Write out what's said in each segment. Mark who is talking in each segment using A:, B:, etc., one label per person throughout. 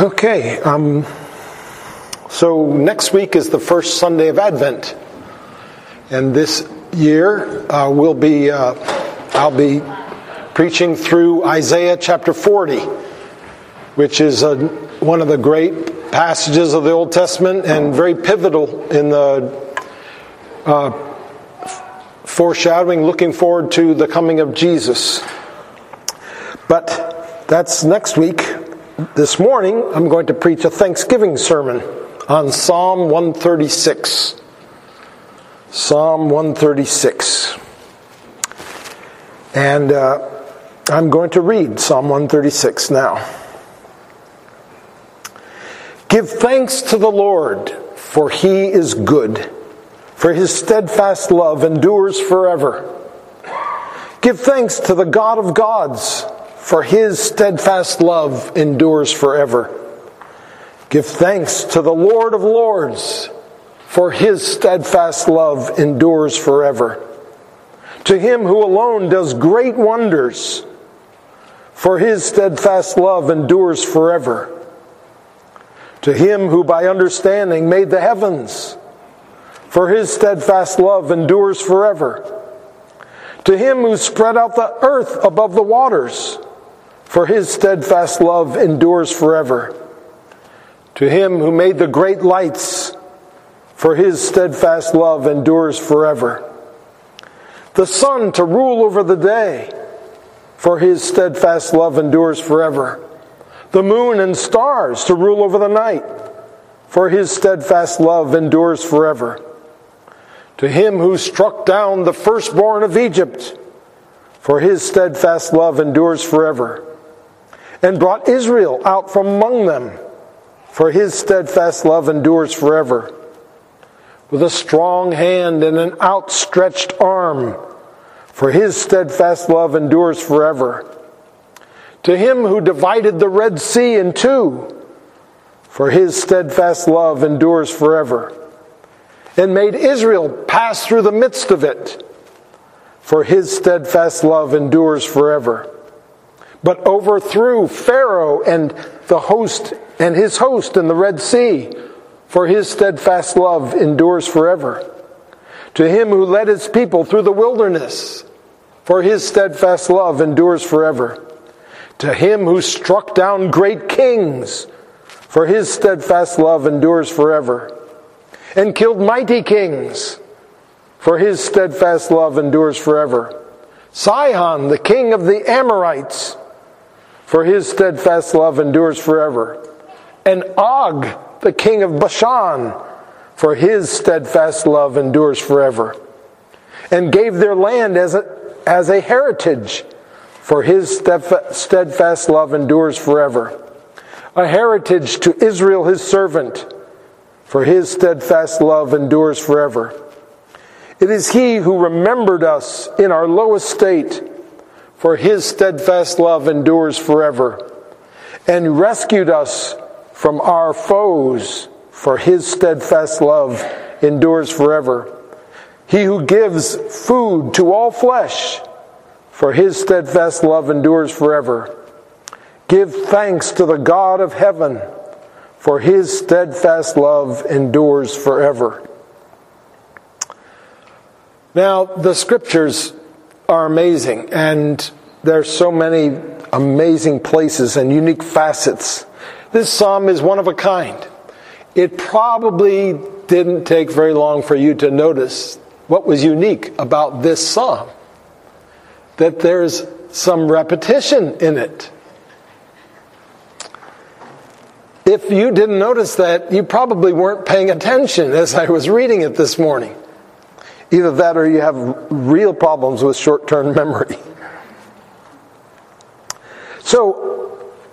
A: Okay, um, so next week is the first Sunday of Advent, and this year uh, we'll be uh, I'll be preaching through Isaiah chapter 40, which is a, one of the great passages of the Old Testament and very pivotal in the uh, foreshadowing, looking forward to the coming of Jesus. But that's next week. This morning, I'm going to preach a Thanksgiving sermon on Psalm 136. Psalm 136. And uh, I'm going to read Psalm 136 now. Give thanks to the Lord, for he is good, for his steadfast love endures forever. Give thanks to the God of gods for his steadfast love endures forever. Give thanks to the Lord of Lords, for his steadfast love endures forever. To him who alone does great wonders, for his steadfast love endures forever. To him who by understanding made the heavens, for his steadfast love endures forever. To him who spread out the earth above the waters, for his steadfast love endures forever. To him who made the great lights, for his steadfast love endures forever. The sun to rule over the day, for his steadfast love endures forever. The moon and stars to rule over the night, for his steadfast love endures forever. To him who struck down the firstborn of Egypt, for his steadfast love endures forever and brought Israel out from among them, for his steadfast love endures forever. With a strong hand and an outstretched arm, for his steadfast love endures forever. To him who divided the Red Sea in two, for his steadfast love endures forever. And made Israel pass through the midst of it, for his steadfast love endures forever but overthrew Pharaoh and the host and his host in the Red Sea, for his steadfast love endures forever. To him who led his people through the wilderness, for his steadfast love endures forever. To him who struck down great kings, for his steadfast love endures forever. And killed mighty kings, for his steadfast love endures forever. Sihon, the king of the Amorites, for his steadfast love endures forever. And Og, the king of Bashan, for his steadfast love endures forever. And gave their land as a, as a heritage, for his steadfast love endures forever. A heritage to Israel his servant, for his steadfast love endures forever. It is he who remembered us in our low estate for his steadfast love endures forever, and rescued us from our foes, for his steadfast love endures forever. He who gives food to all flesh, for his steadfast love endures forever. Give thanks to the God of heaven, for his steadfast love endures forever. Now, the scriptures are amazing, and there's so many amazing places and unique facets. This psalm is one of a kind. It probably didn't take very long for you to notice what was unique about this psalm. That there's some repetition in it. If you didn't notice that, you probably weren't paying attention as I was reading it this morning. Either that or you have real problems with short term memory. So,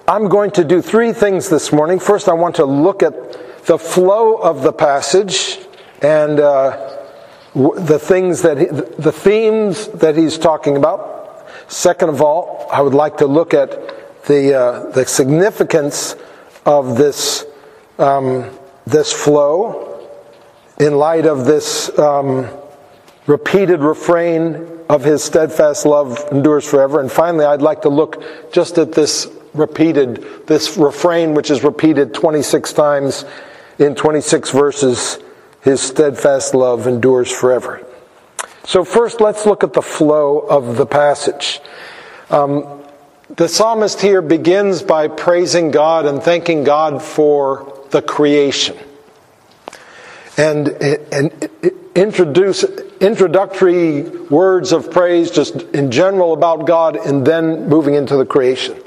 A: I'm going to do three things this morning. First, I want to look at the flow of the passage and uh, the things that he, the themes that he's talking about. Second of all, I would like to look at the uh, the significance of this um, this flow in light of this. Um, repeated refrain of his steadfast love endures forever. And finally, I'd like to look just at this repeated, this refrain, which is repeated 26 times in 26 verses, his steadfast love endures forever. So first, let's look at the flow of the passage. Um, the psalmist here begins by praising God and thanking God for the creation. And, and introduce introductory words of praise just in general about God and then moving into the creation.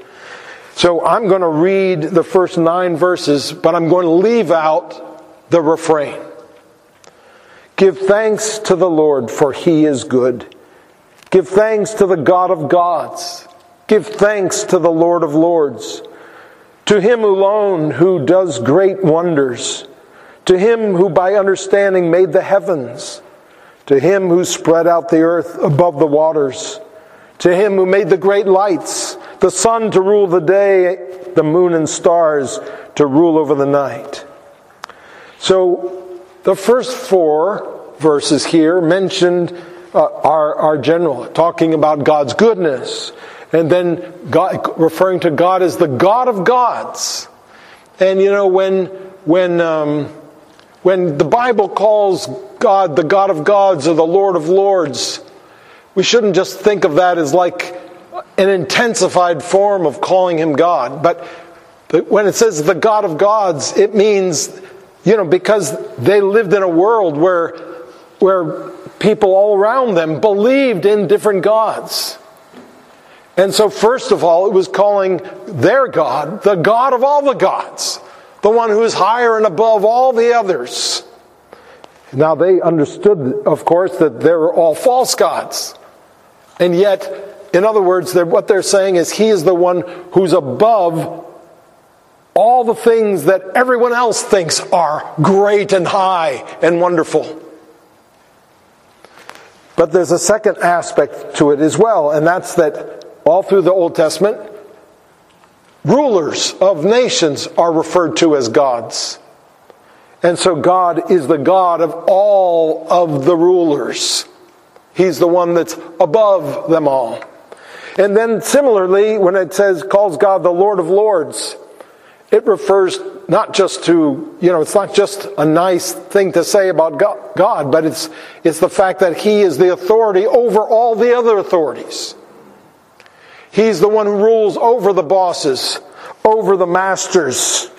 A: So I'm going to read the first nine verses, but I'm going to leave out the refrain. Give thanks to the Lord, for he is good. Give thanks to the God of gods. Give thanks to the Lord of lords. To him alone who does great wonders. To him who by understanding made the heavens. To him who spread out the earth above the waters. To him who made the great lights, the sun to rule the day, the moon and stars to rule over the night. So the first four verses here mentioned uh, are, are general, talking about God's goodness, and then God, referring to God as the God of gods. And you know, when, when, um, when the Bible calls God the God of gods or the Lord of lords, we shouldn't just think of that as like an intensified form of calling him God. But, when it says the God of gods, it means, you know, because they lived in a world where, where people all around them believed in different gods. And so, first of all, it was calling their God the God of all the gods, the one who is higher and above all the others. Now, they understood, of course, that they were all false gods. And yet, in other words, what they're saying is he is the one who's above all the things that everyone else thinks are great and high and wonderful. But there's a second aspect to it as well, and that's that all through the Old Testament, rulers of nations are referred to as gods. And so God is the God of all of the rulers. He's the one that's above them all. And then similarly, when it says, calls God the Lord of Lords, it refers not just to, you know, it's not just a nice thing to say about God, but it's, it's the fact that He is the authority over all the other authorities. He's the one who rules over the bosses, over the masters.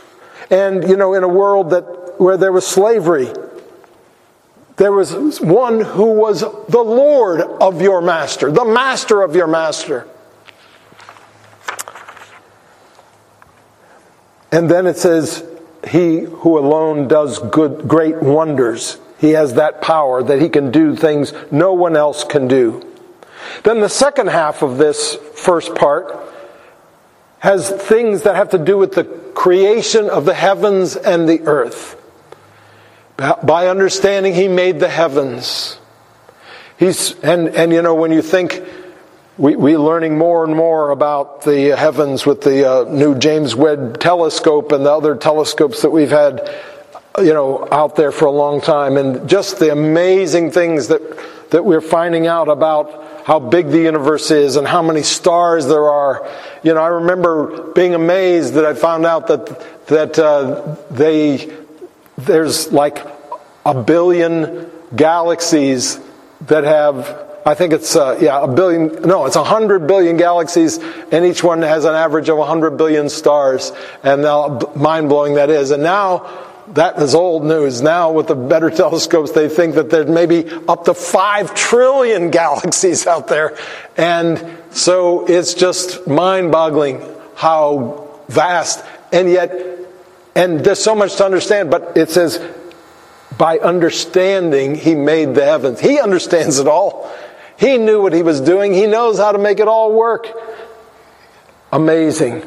A: And, you know, in a world that, where there was slavery, there was one who was the Lord of your master, the master of your master. And then it says, He who alone does good, great wonders. He has that power that he can do things no one else can do. Then the second half of this first part has things that have to do with the creation of the heavens and the earth. By understanding, he made the heavens. He's, and, and you know, when you think, we, we're learning more and more about the heavens with the uh, new James Webb telescope and the other telescopes that we've had, you know, out there for a long time, and just the amazing things that, that we're finding out about how big the universe is and how many stars there are. You know, I remember being amazed that I found out that, that uh, they, there's like a billion galaxies that have I think it's uh, yeah a billion no it's a hundred billion galaxies and each one has an average of a hundred billion stars and how mind blowing that is and now that is old news now with the better telescopes they think that there's maybe up to five trillion galaxies out there and so it's just mind boggling how vast and yet and there's so much to understand but it says by understanding, he made the heavens. He understands it all. He knew what he was doing. He knows how to make it all work. Amazing.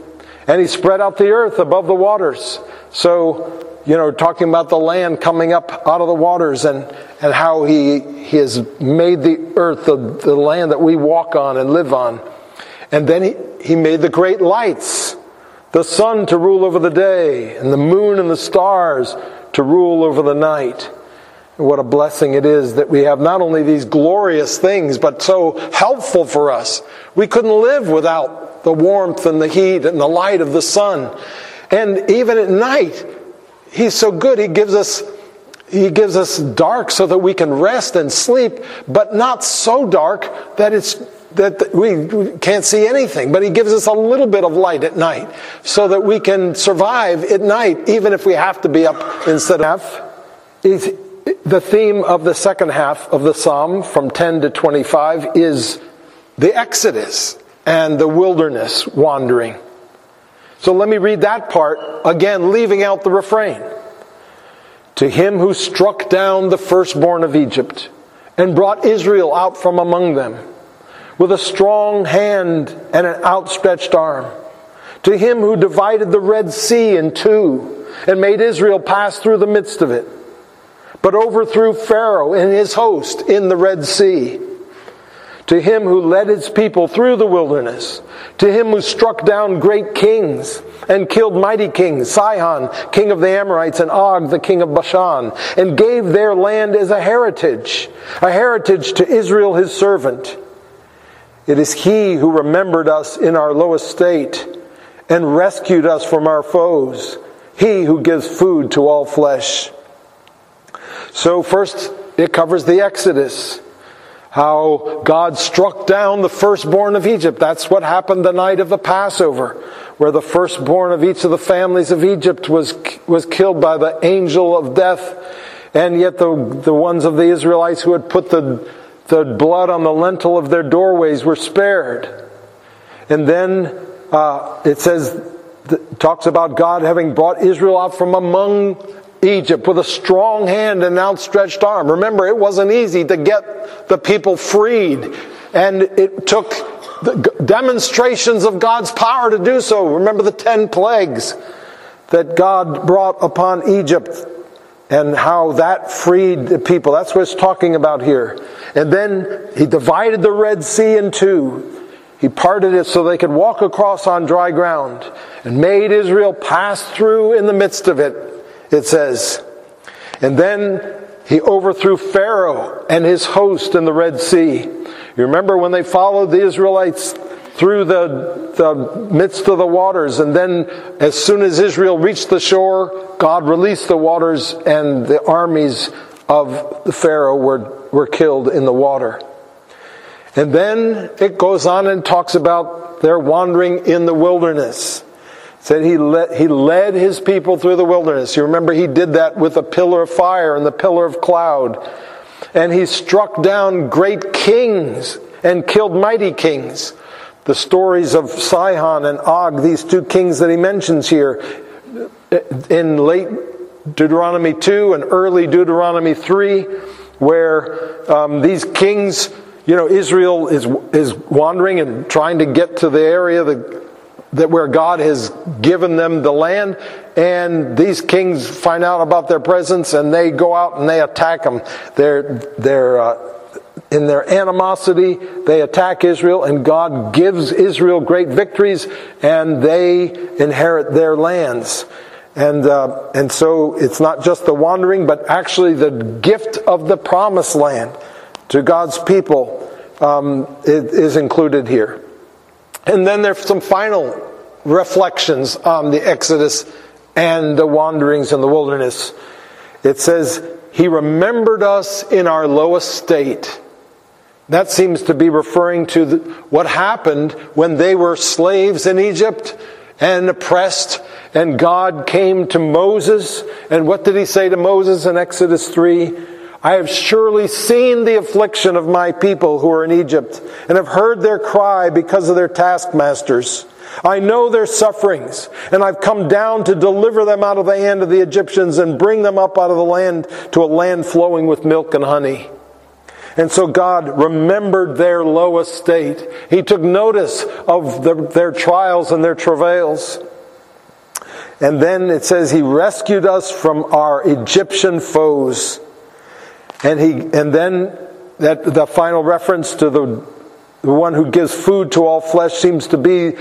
A: And he spread out the earth above the waters. So, you know, talking about the land coming up out of the waters and, and how he, he has made the earth, the, the land that we walk on and live on. And then he, he made the great lights, the sun to rule over the day, and the moon and the stars to rule over the night. What a blessing it is that we have not only these glorious things, but so helpful for us. We couldn't live without the warmth and the heat and the light of the sun. And even at night, He's so good. He gives us he gives us dark so that we can rest and sleep, but not so dark that it's that we can't see anything. But he gives us a little bit of light at night so that we can survive at night, even if we have to be up instead of half. The theme of the second half of the psalm from 10 to 25 is the Exodus and the wilderness wandering. So let me read that part again, leaving out the refrain. To him who struck down the firstborn of Egypt and brought Israel out from among them with a strong hand and an outstretched arm. To him who divided the Red Sea in two and made Israel pass through the midst of it, but overthrew Pharaoh and his host in the Red Sea to him who led his people through the wilderness, to him who struck down great kings and killed mighty kings, Sihon, king of the Amorites, and Og, the king of Bashan, and gave their land as a heritage, a heritage to Israel his servant. It is he who remembered us in our low estate and rescued us from our foes, he who gives food to all flesh. So first, it covers the Exodus how God struck down the firstborn of Egypt. That's what happened the night of the Passover, where the firstborn of each of the families of Egypt was, was killed by the angel of death. And yet the, the ones of the Israelites who had put the, the blood on the lintel of their doorways were spared. And then uh, it says, talks about God having brought Israel out from among Egypt with a strong hand and outstretched arm. Remember, it wasn't easy to get the people freed, and it took demonstrations of God's power to do so. Remember the ten plagues that God brought upon Egypt and how that freed the people. That's what it's talking about here. And then he divided the Red Sea in two. He parted it so they could walk across on dry ground and made Israel pass through in the midst of it it says. And then he overthrew Pharaoh and his host in the Red Sea. You remember when they followed the Israelites through the, the midst of the waters, and then as soon as Israel reached the shore, God released the waters, and the armies of the Pharaoh were, were killed in the water. And then it goes on and talks about their wandering in the wilderness said he led, he led his people through the wilderness. You remember he did that with a pillar of fire and the pillar of cloud. And he struck down great kings and killed mighty kings. The stories of Sihon and Og, these two kings that he mentions here in late Deuteronomy 2 and early Deuteronomy 3, where um, these kings, you know, Israel is, is wandering and trying to get to the area, the that where God has given them the land, and these kings find out about their presence and they go out and they attack them. They're, they're, uh, in their animosity, they attack Israel, and God gives Israel great victories, and they inherit their lands. And, uh, and so it's not just the wandering, but actually the gift of the promised land to God's people um, is included here. And then there's some final reflections on the Exodus and the wanderings in the wilderness. It says, He remembered us in our lowest state. That seems to be referring to the, what happened when they were slaves in Egypt and oppressed, and God came to Moses. And what did he say to Moses in Exodus 3? I have surely seen the affliction of my people who are in Egypt, and have heard their cry because of their taskmasters. I know their sufferings, and I've come down to deliver them out of the hand of the Egyptians and bring them up out of the land to a land flowing with milk and honey. And so God remembered their low estate. He took notice of the, their trials and their travails. And then it says, He rescued us from our Egyptian foes. And he, and then that the final reference to the, the one who gives food to all flesh seems to be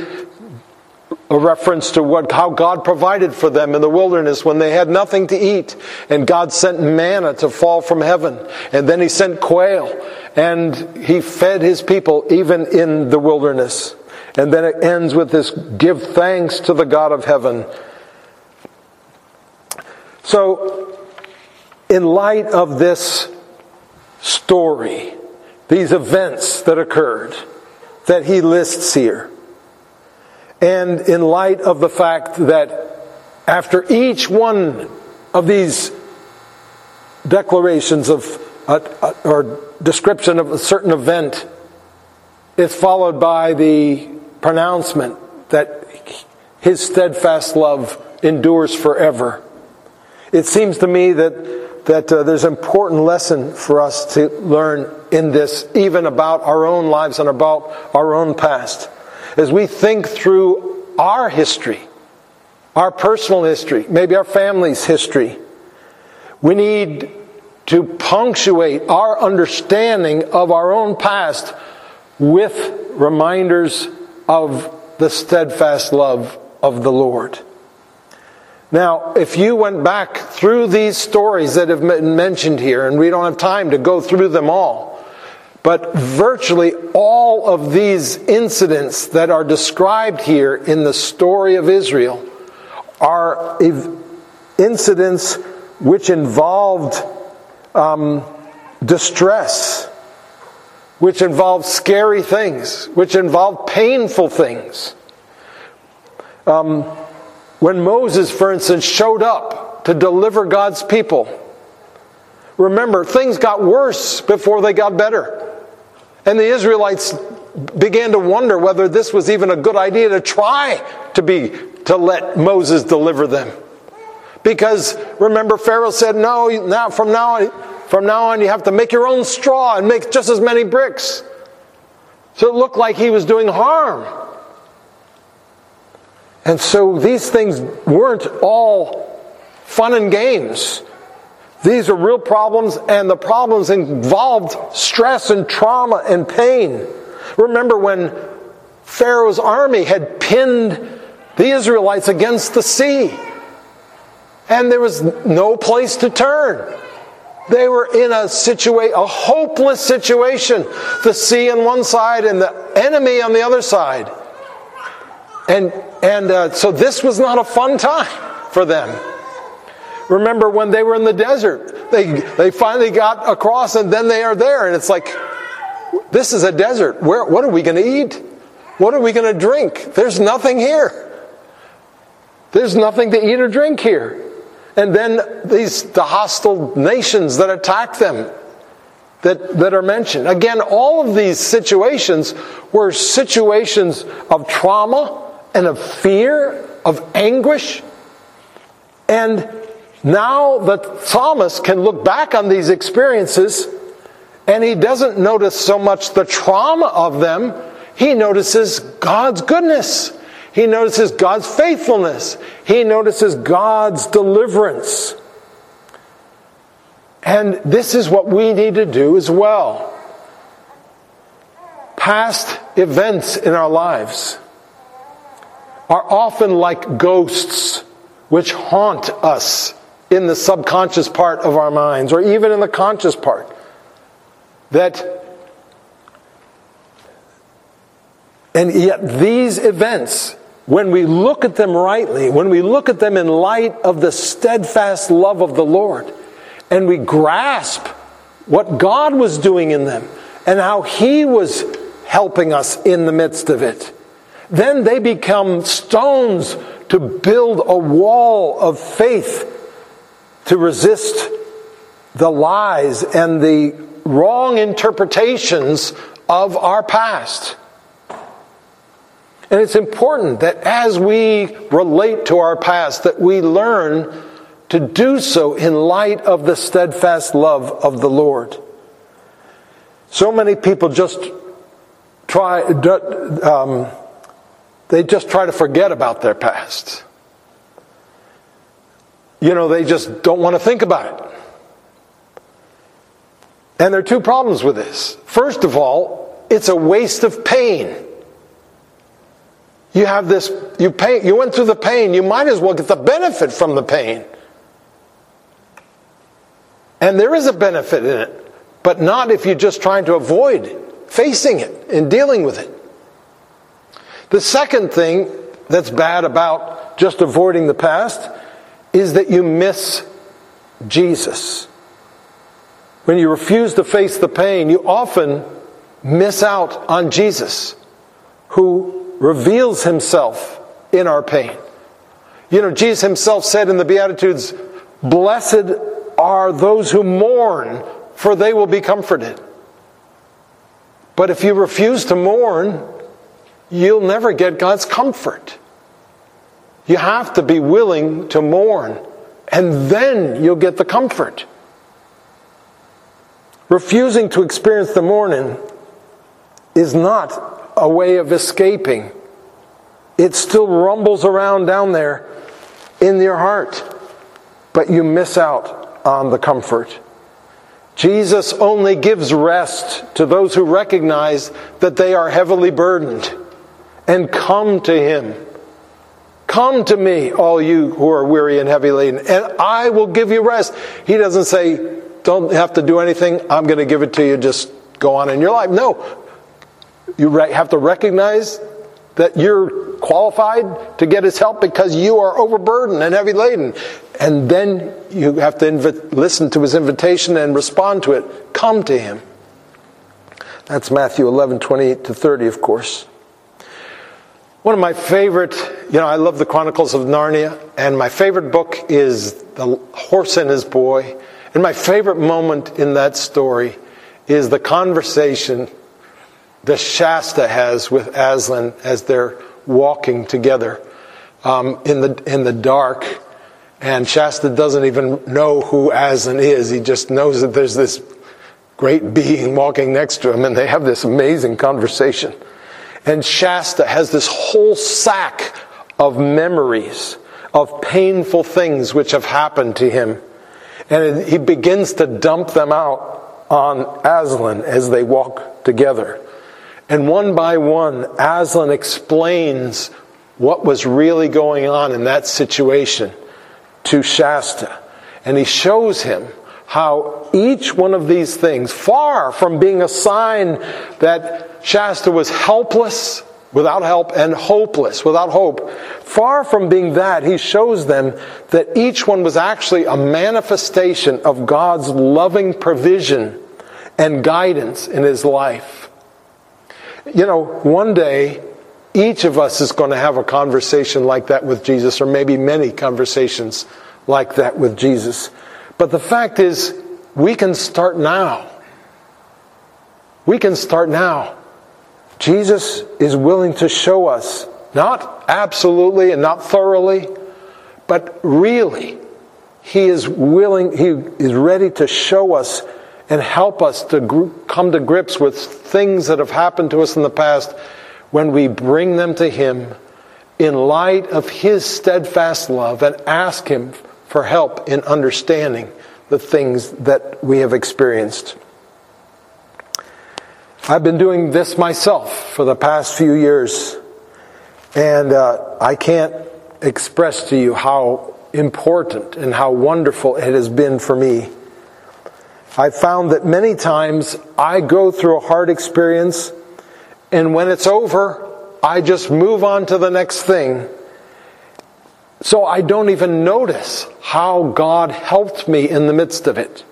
A: a reference to what, how God provided for them in the wilderness when they had nothing to eat. And God sent manna to fall from heaven. And then He sent quail. And He fed His people even in the wilderness. And then it ends with this give thanks to the God of heaven. So, in light of this story, these events that occurred that he lists here, and in light of the fact that after each one of these declarations of uh, uh, or description of a certain event is followed by the pronouncement that his steadfast love endures forever. It seems to me that, that uh, there's an important lesson for us to learn in this, even about our own lives and about our own past. As we think through our history, our personal history, maybe our family's history, we need to punctuate our understanding of our own past with reminders of the steadfast love of the Lord. Now, if you went back through these stories that have been mentioned here, and we don't have time to go through them all, but virtually all of these incidents that are described here in the story of Israel are incidents which involved um, distress, which involved scary things, which involved painful things. Um, when Moses, for instance, showed up to deliver God's people, remember, things got worse before they got better. And the Israelites began to wonder whether this was even a good idea to try to be to let Moses deliver them. Because remember Pharaoh said, "No, now from now on, from now on you have to make your own straw and make just as many bricks." So it looked like he was doing harm. And so these things weren't all fun and games. These are real problems, and the problems involved stress and trauma and pain. Remember when Pharaoh's army had pinned the Israelites against the sea, and there was no place to turn. They were in a situation, a hopeless situation. The sea on one side and the enemy on the other side. And, and uh, so this was not a fun time for them. Remember when they were in the desert, they, they finally got across and then they are there. And it's like, this is a desert. Where, what are we going to eat? What are we going to drink? There's nothing here. There's nothing to eat or drink here. And then these, the hostile nations that attack them that, that are mentioned. Again, all of these situations were situations of trauma, and of fear, of anguish. And now the psalmist can look back on these experiences and he doesn't notice so much the trauma of them, he notices God's goodness. He notices God's faithfulness. He notices God's deliverance. And this is what we need to do as well. Past events in our lives are often like ghosts which haunt us in the subconscious part of our minds or even in the conscious part. That and yet these events when we look at them rightly, when we look at them in light of the steadfast love of the Lord, and we grasp what God was doing in them and how He was helping us in the midst of it, then they become stones to build a wall of faith to resist the lies and the wrong interpretations of our past. And it's important that as we relate to our past that we learn to do so in light of the steadfast love of the Lord. So many people just try um, they just try to forget about their past. You know, they just don't want to think about it. And there are two problems with this. First of all, it's a waste of pain. You have this, you pay, you went through the pain, you might as well get the benefit from the pain. And there is a benefit in it, but not if you're just trying to avoid facing it and dealing with it. The second thing that's bad about just avoiding the past is that you miss Jesus. When you refuse to face the pain, you often miss out on Jesus, who reveals himself in our pain. You know, Jesus himself said in the Beatitudes, Blessed are those who mourn, for they will be comforted. But if you refuse to mourn, you'll never get God's comfort. You have to be willing to mourn, and then you'll get the comfort. Refusing to experience the mourning is not a way of escaping. It still rumbles around down there in your heart, but you miss out on the comfort. Jesus only gives rest to those who recognize that they are heavily burdened and come to Him. Come to me, all you who are weary and heavy laden, and I will give you rest. He doesn't say, don't have to do anything, I'm going to give it to you, just go on in your life. No. You have to recognize that you're qualified to get his help because you are overburdened and heavy laden. And then you have to inv- listen to his invitation and respond to it. Come to him. That's Matthew 11, 28 to 30, of course. One of my favorite, you know, I love the Chronicles of Narnia, and my favorite book is The Horse and His Boy. And my favorite moment in that story is the conversation that Shasta has with Aslan as they're walking together um, in the in the dark, and Shasta doesn't even know who Aslan is. He just knows that there's this great being walking next to him, and they have this amazing conversation. And Shasta has this whole sack of memories of painful things which have happened to him. And he begins to dump them out on Aslan as they walk together. And one by one, Aslan explains what was really going on in that situation to Shasta. And he shows him how each one of these things, far from being a sign that Shasta was helpless without help and hopeless without hope, far from being that, he shows them that each one was actually a manifestation of God's loving provision and guidance in his life. You know, one day, each of us is going to have a conversation like that with Jesus, or maybe many conversations like that with Jesus. But the fact is, we can start now. We can start now. Jesus is willing to show us, not absolutely and not thoroughly, but really, He is willing, He is ready to show us and help us to come to grips with things that have happened to us in the past when we bring them to Him in light of His steadfast love and ask Him for help in understanding the things that we have experienced. I've been doing this myself for the past few years, and uh, I can't express to you how important and how wonderful it has been for me. I found that many times I go through a hard experience, and when it's over, I just move on to the next thing. So I don't even notice how God helped me in the midst of it.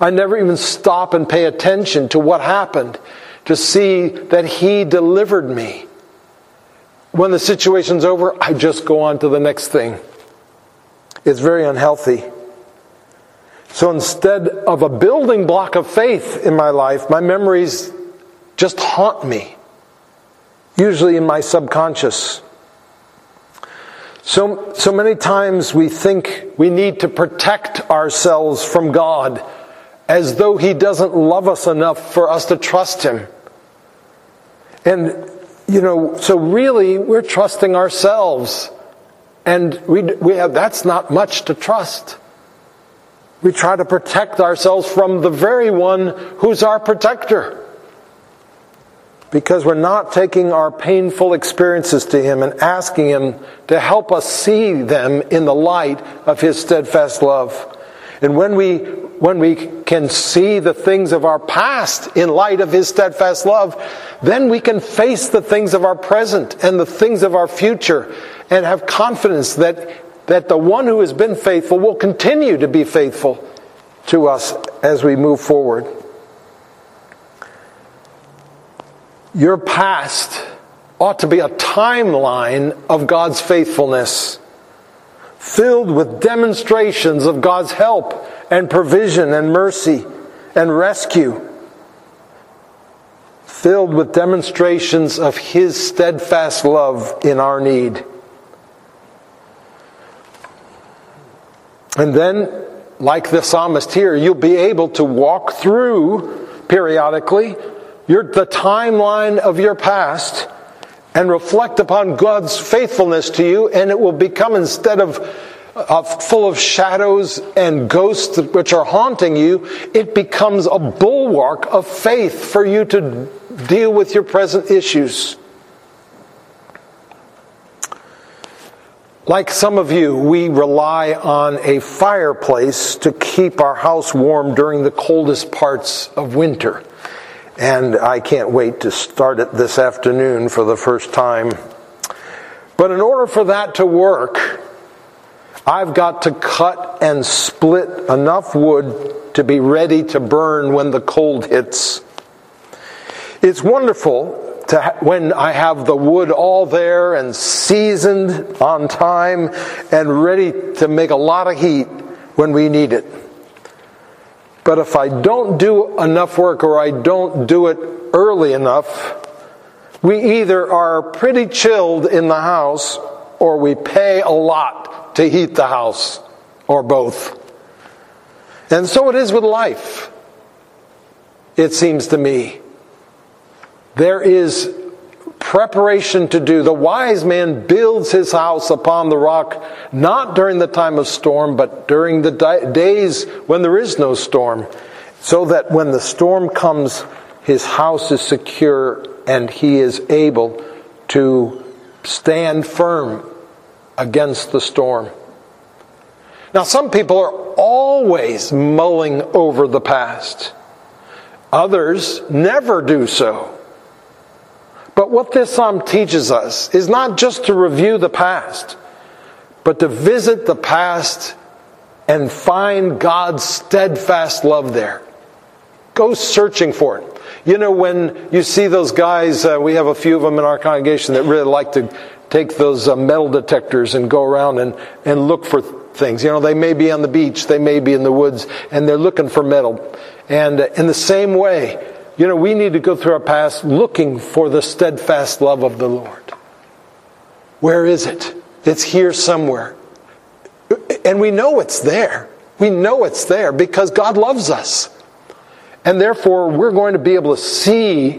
A: I never even stop and pay attention to what happened to see that He delivered me. When the situation's over, I just go on to the next thing. It's very unhealthy. So instead of a building block of faith in my life, my memories just haunt me, usually in my subconscious. So, so many times we think we need to protect ourselves from God as though He doesn't love us enough for us to trust Him. And, you know, so really we're trusting ourselves. And we, we have, that's not much to trust. We try to protect ourselves from the very one who's our protector. Because we're not taking our painful experiences to Him and asking Him to help us see them in the light of His steadfast love. And when we, when we can see the things of our past in light of His steadfast love, then we can face the things of our present and the things of our future and have confidence that, that the one who has been faithful will continue to be faithful to us as we move forward. Your past ought to be a timeline of God's faithfulness, filled with demonstrations of God's help and provision and mercy and rescue, filled with demonstrations of His steadfast love in our need. And then, like the psalmist here, you'll be able to walk through periodically your, the timeline of your past and reflect upon God's faithfulness to you, and it will become instead of uh, full of shadows and ghosts which are haunting you, it becomes a bulwark of faith for you to deal with your present issues. Like some of you, we rely on a fireplace to keep our house warm during the coldest parts of winter and I can't wait to start it this afternoon for the first time. But in order for that to work, I've got to cut and split enough wood to be ready to burn when the cold hits. It's wonderful to ha- when I have the wood all there and seasoned on time and ready to make a lot of heat when we need it. But if I don't do enough work or I don't do it early enough, we either are pretty chilled in the house or we pay a lot to heat the house, or both. And so it is with life, it seems to me. There is preparation to do. The wise man builds his house upon the rock, not during the time of storm, but during the di- days when there is no storm, so that when the storm comes, his house is secure and he is able to stand firm against the storm. Now, some people are always mulling over the past. Others never do so. But what this psalm teaches us is not just to review the past, but to visit the past and find God's steadfast love there. Go searching for it. You know, when you see those guys, uh, we have a few of them in our congregation that really like to take those uh, metal detectors and go around and, and look for things. You know, they may be on the beach, they may be in the woods, and they're looking for metal. And uh, in the same way, you know, we need to go through our past looking for the steadfast love of the Lord. Where is it? It's here somewhere. And we know it's there. We know it's there because God loves us. And therefore, we're going to be able to see,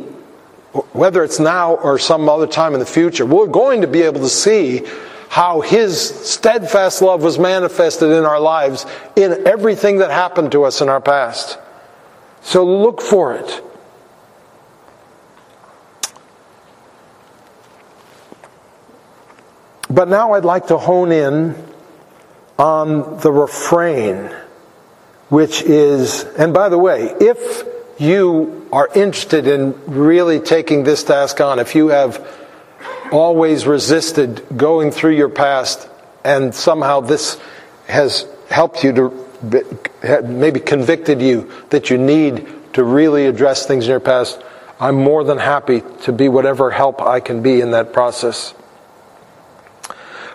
A: whether it's now or some other time in the future, we're going to be able to see how His steadfast love was manifested in our lives in everything that happened to us in our past. So look for it. But now I'd like to hone in on the refrain, which is, and by the way, if you are interested in really taking this task on, if you have always resisted going through your past and somehow this has helped you to maybe convicted you that you need to really address things in your past, I'm more than happy to be whatever help I can be in that process.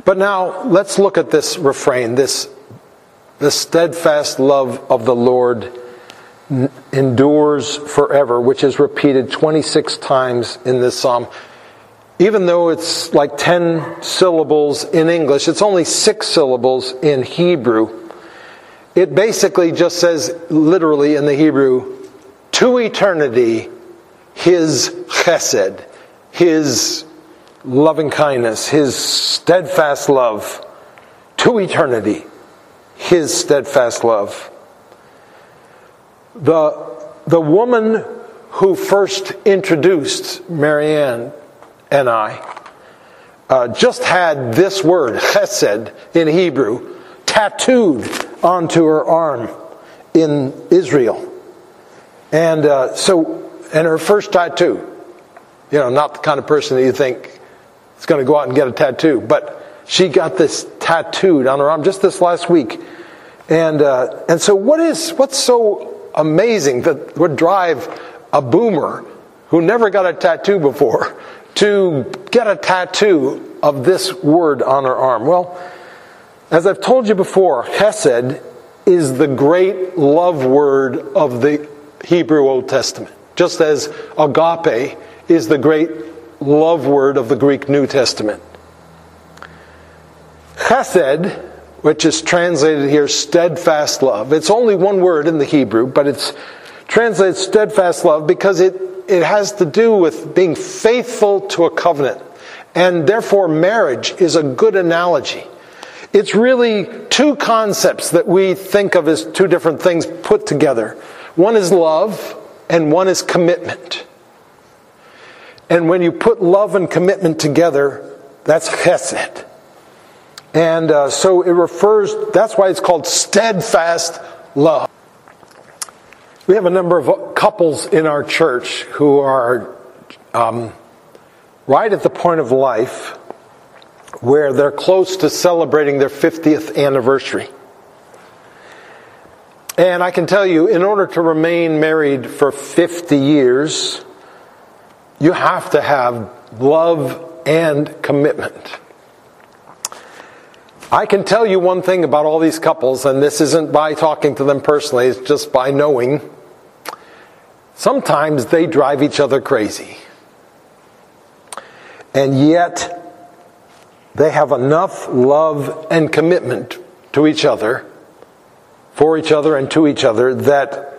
A: But now let's look at this refrain, this the steadfast love of the Lord endures forever, which is repeated 26 times in this psalm. Even though it's like 10 syllables in English, it's only six syllables in Hebrew. It basically just says, literally in the Hebrew, to eternity, his chesed, his loving kindness, His steadfast love to eternity. His steadfast love. The, the woman who first introduced Marianne and I uh, just had this word, chesed, in Hebrew, tattooed onto her arm in Israel. And uh, so, and her first tattoo, you know, not the kind of person that you think is going to go out and get a tattoo, but she got this tattooed on her arm just this last week. And, uh, and so what is, what's so amazing that would drive a boomer who never got a tattoo before to get a tattoo of this word on her arm? Well, as I've told you before, Hesed is the great love word of the Hebrew Old Testament, just as agape is the great love word of the Greek New Testament. Chesed, which is translated here steadfast love, it's only one word in the Hebrew, but it's translated steadfast love because it, it has to do with being faithful to a covenant. And therefore, marriage is a good analogy. It's really two concepts that we think of as two different things put together. One is love, and one is commitment. And when you put love and commitment together, that's chesed. And uh, so it refers, that's why it's called steadfast love. We have a number of couples in our church who are um, right at the point of life where they're close to celebrating their 50th anniversary. And I can tell you, in order to remain married for 50 years, you have to have love and commitment. I can tell you one thing about all these couples, and this isn't by talking to them personally, it's just by knowing. Sometimes they drive each other crazy. And yet, they have enough love and commitment to each other, for each other and to each other, that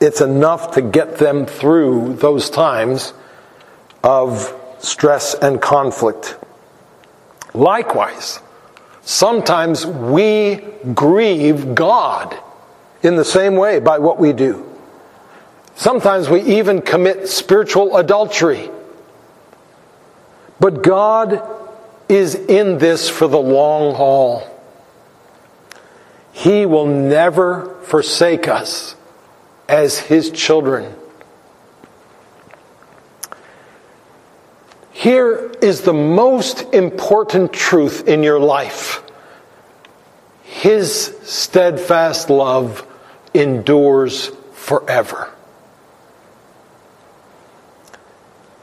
A: it's enough to get them through those times of stress and conflict. Likewise, Sometimes we grieve God in the same way by what we do. Sometimes we even commit spiritual adultery. But God is in this for the long haul. He will never forsake us as His children. Here is the most important truth in your life His steadfast love endures forever.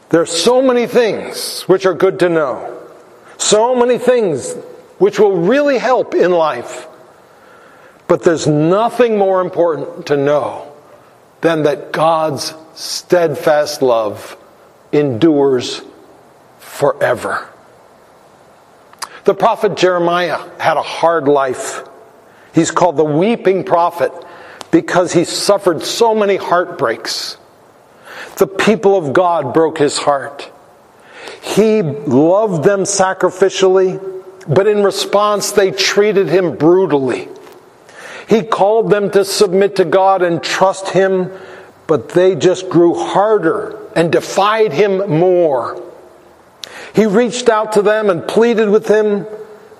A: There are so many things which are good to know, so many things which will really help in life. But there's nothing more important to know than that God's steadfast love endures forever. The prophet Jeremiah had a hard life. He's called the weeping prophet because he suffered so many heartbreaks. The people of God broke his heart. He loved them sacrificially, but in response, they treated him brutally. He called them to submit to God and trust him, but they just grew harder and defied him more. He reached out to them and pleaded with him.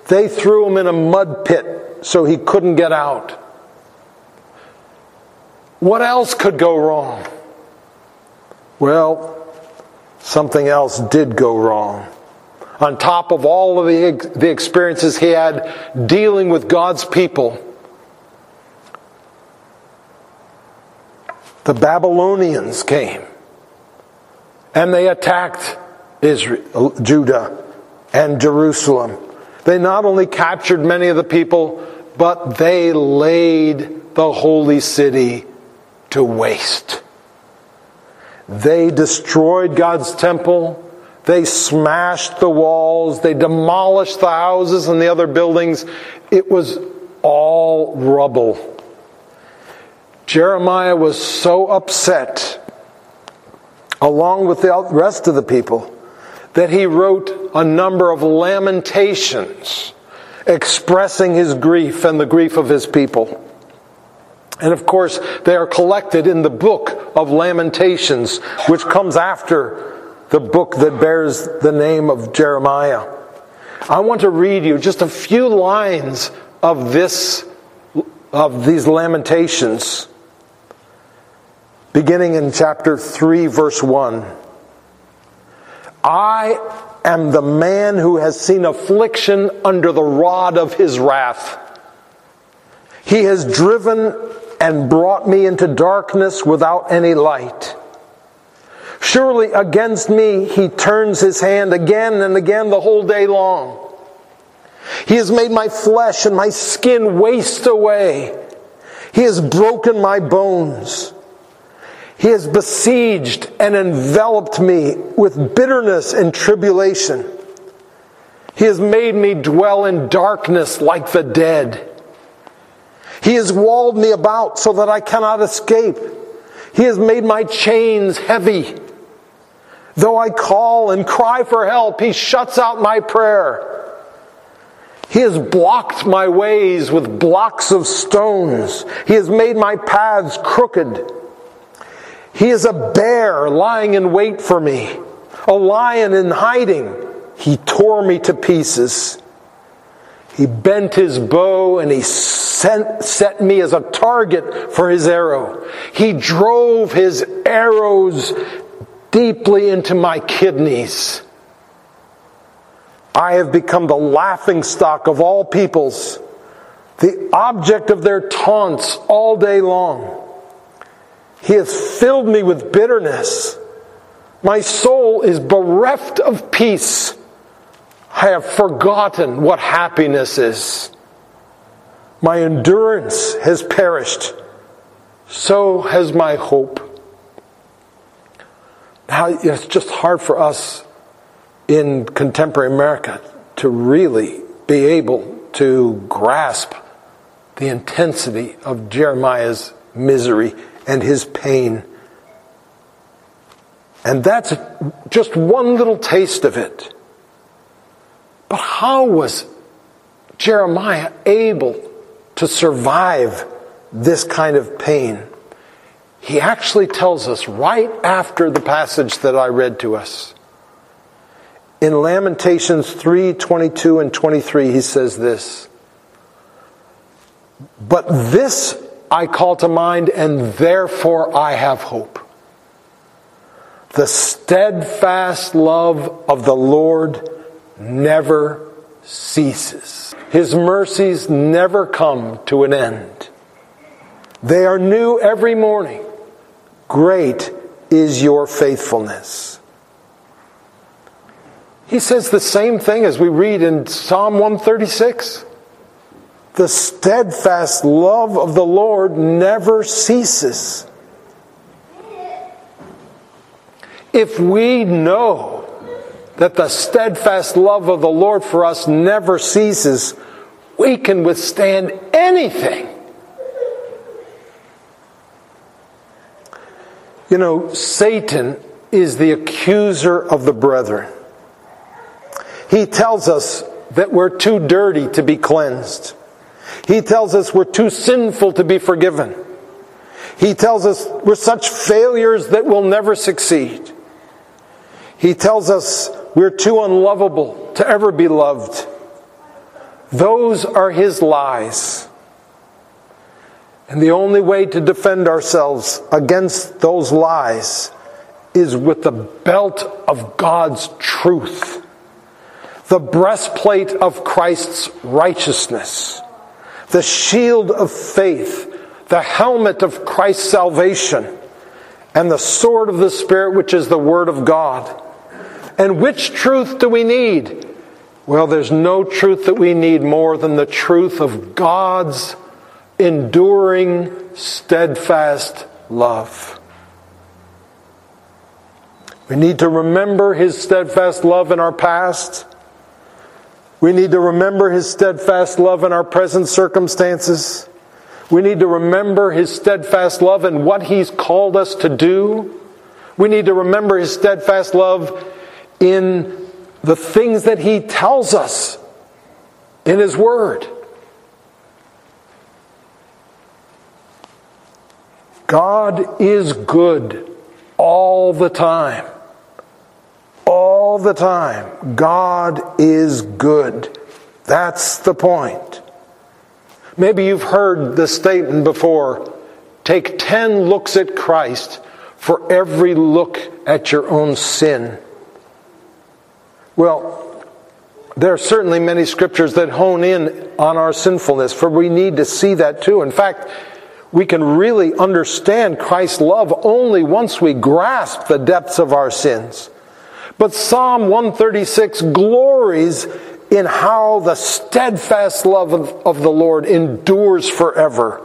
A: They threw him in a mud pit so he couldn't get out. What else could go wrong? Well, something else did go wrong. On top of all of the, the experiences he had dealing with God's people, the Babylonians came and they attacked Israel, Judah and Jerusalem. They not only captured many of the people, but they laid the holy city to waste. They destroyed God's temple. They smashed the walls. They demolished the houses and the other buildings. It was all rubble. Jeremiah was so upset, along with the rest of the people, that he wrote a number of lamentations expressing his grief and the grief of his people. And of course, they are collected in the book of Lamentations, which comes after the book that bears the name of Jeremiah. I want to read you just a few lines of this of these lamentations, beginning in chapter 3, verse 1. I am the man who has seen affliction under the rod of his wrath. He has driven and brought me into darkness without any light. Surely against me he turns his hand again and again the whole day long. He has made my flesh and my skin waste away. He has broken my bones. He has besieged and enveloped me with bitterness and tribulation. He has made me dwell in darkness like the dead. He has walled me about so that I cannot escape. He has made my chains heavy. Though I call and cry for help, he shuts out my prayer. He has blocked my ways with blocks of stones. He has made my paths crooked. He is a bear lying in wait for me, a lion in hiding. He tore me to pieces. He bent his bow and he sent, set me as a target for his arrow. He drove his arrows deeply into my kidneys. I have become the laughing stock of all peoples, the object of their taunts all day long. He has filled me with bitterness. My soul is bereft of peace. I have forgotten what happiness is. My endurance has perished. So has my hope. Now, it's just hard for us in contemporary America to really be able to grasp the intensity of Jeremiah's misery and his pain. And that's just one little taste of it. But how was Jeremiah able to survive this kind of pain? he actually tells us right after the passage that I read to us. In Lamentations 3 22 and 23, he says this But this I call to mind, and therefore I have hope. The steadfast love of the Lord never ceases. His mercies never come to an end. They are new every morning. Great is your faithfulness. He says the same thing as we read in Psalm 136. The steadfast love of the Lord never ceases. If we know that the steadfast love of the Lord for us never ceases, we can withstand anything. You know, Satan is the accuser of the brethren. He tells us that we're too dirty to be cleansed. He tells us we're too sinful to be forgiven. He tells us we're such failures that we'll never succeed. He tells us we're too unlovable to ever be loved. Those are his lies. And the only way to defend ourselves against those lies is with the belt of God's truth, the breastplate of Christ's righteousness, the shield of faith, the helmet of Christ's salvation, and the sword of the Spirit, which is the Word of God. And which truth do we need? Well, there's no truth that we need more than the truth of God's enduring, steadfast love. We need to remember His steadfast love in our past. We need to remember His steadfast love in our present circumstances. We need to remember His steadfast love in what He's called us to do. We need to remember His steadfast love in the things that He tells us in His Word. God is good all the time. All the time. God is good. That's the point. Maybe you've heard the statement before take 10 looks at Christ for every look at your own sin. Well, there are certainly many scriptures that hone in on our sinfulness, for we need to see that too. In fact, we can really understand Christ's love only once we grasp the depths of our sins. But Psalm 136 glories in how the steadfast love of, of the Lord endures forever.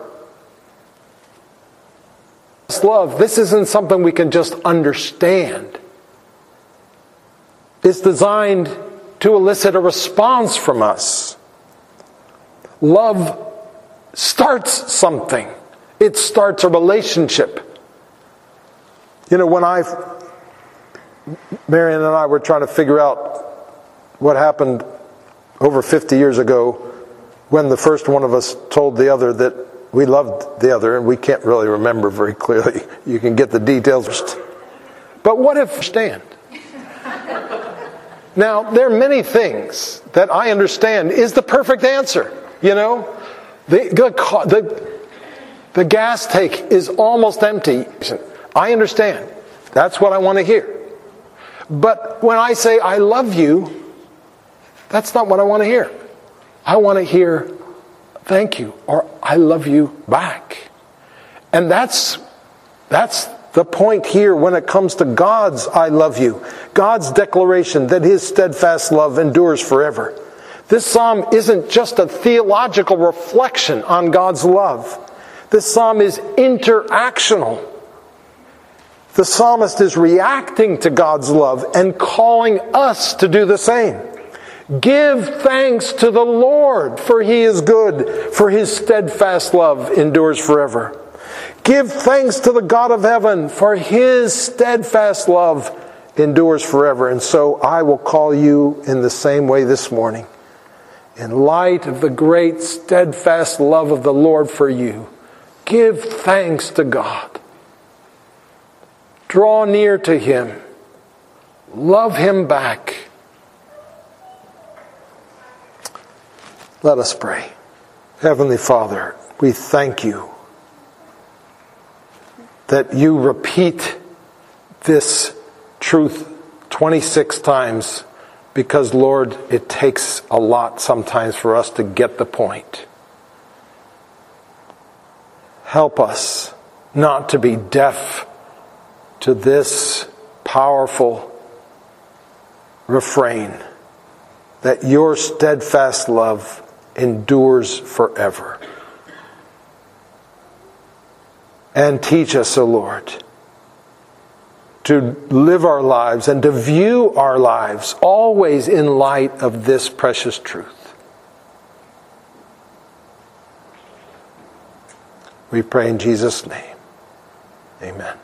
A: Love, this isn't something we can just understand. It's designed to elicit a response from us. Love starts something. It starts a relationship. You know, when I, Marion and I were trying to figure out what happened over 50 years ago when the first one of us told the other that we loved the other, and we can't really remember very clearly. You can get the details. But what if stand? Now, there are many things that I understand is the perfect answer. You know, the, the, the, the gas tank is almost empty. I understand. That's what I want to hear. But when I say I love you, that's not what I want to hear. I want to hear thank you or I love you back. And that's that's the point here when it comes to God's I love you. God's declaration that his steadfast love endures forever. This psalm isn't just a theological reflection on God's love. This psalm is interactional. The psalmist is reacting to God's love and calling us to do the same. Give thanks to the Lord, for he is good, for his steadfast love endures forever. Give thanks to the God of heaven, for his steadfast love endures forever. And so I will call you in the same way this morning. In light of the great steadfast love of the Lord for you, Give thanks to God. Draw near to Him. Love Him back. Let us pray. Heavenly Father, we thank you that you repeat this truth 26 times because, Lord, it takes a lot sometimes for us to get the point. Help us not to be deaf to this powerful refrain that your steadfast love endures forever. And teach us, O Lord, to live our lives and to view our lives always in light of this precious truth. We pray in Jesus' name. Amen.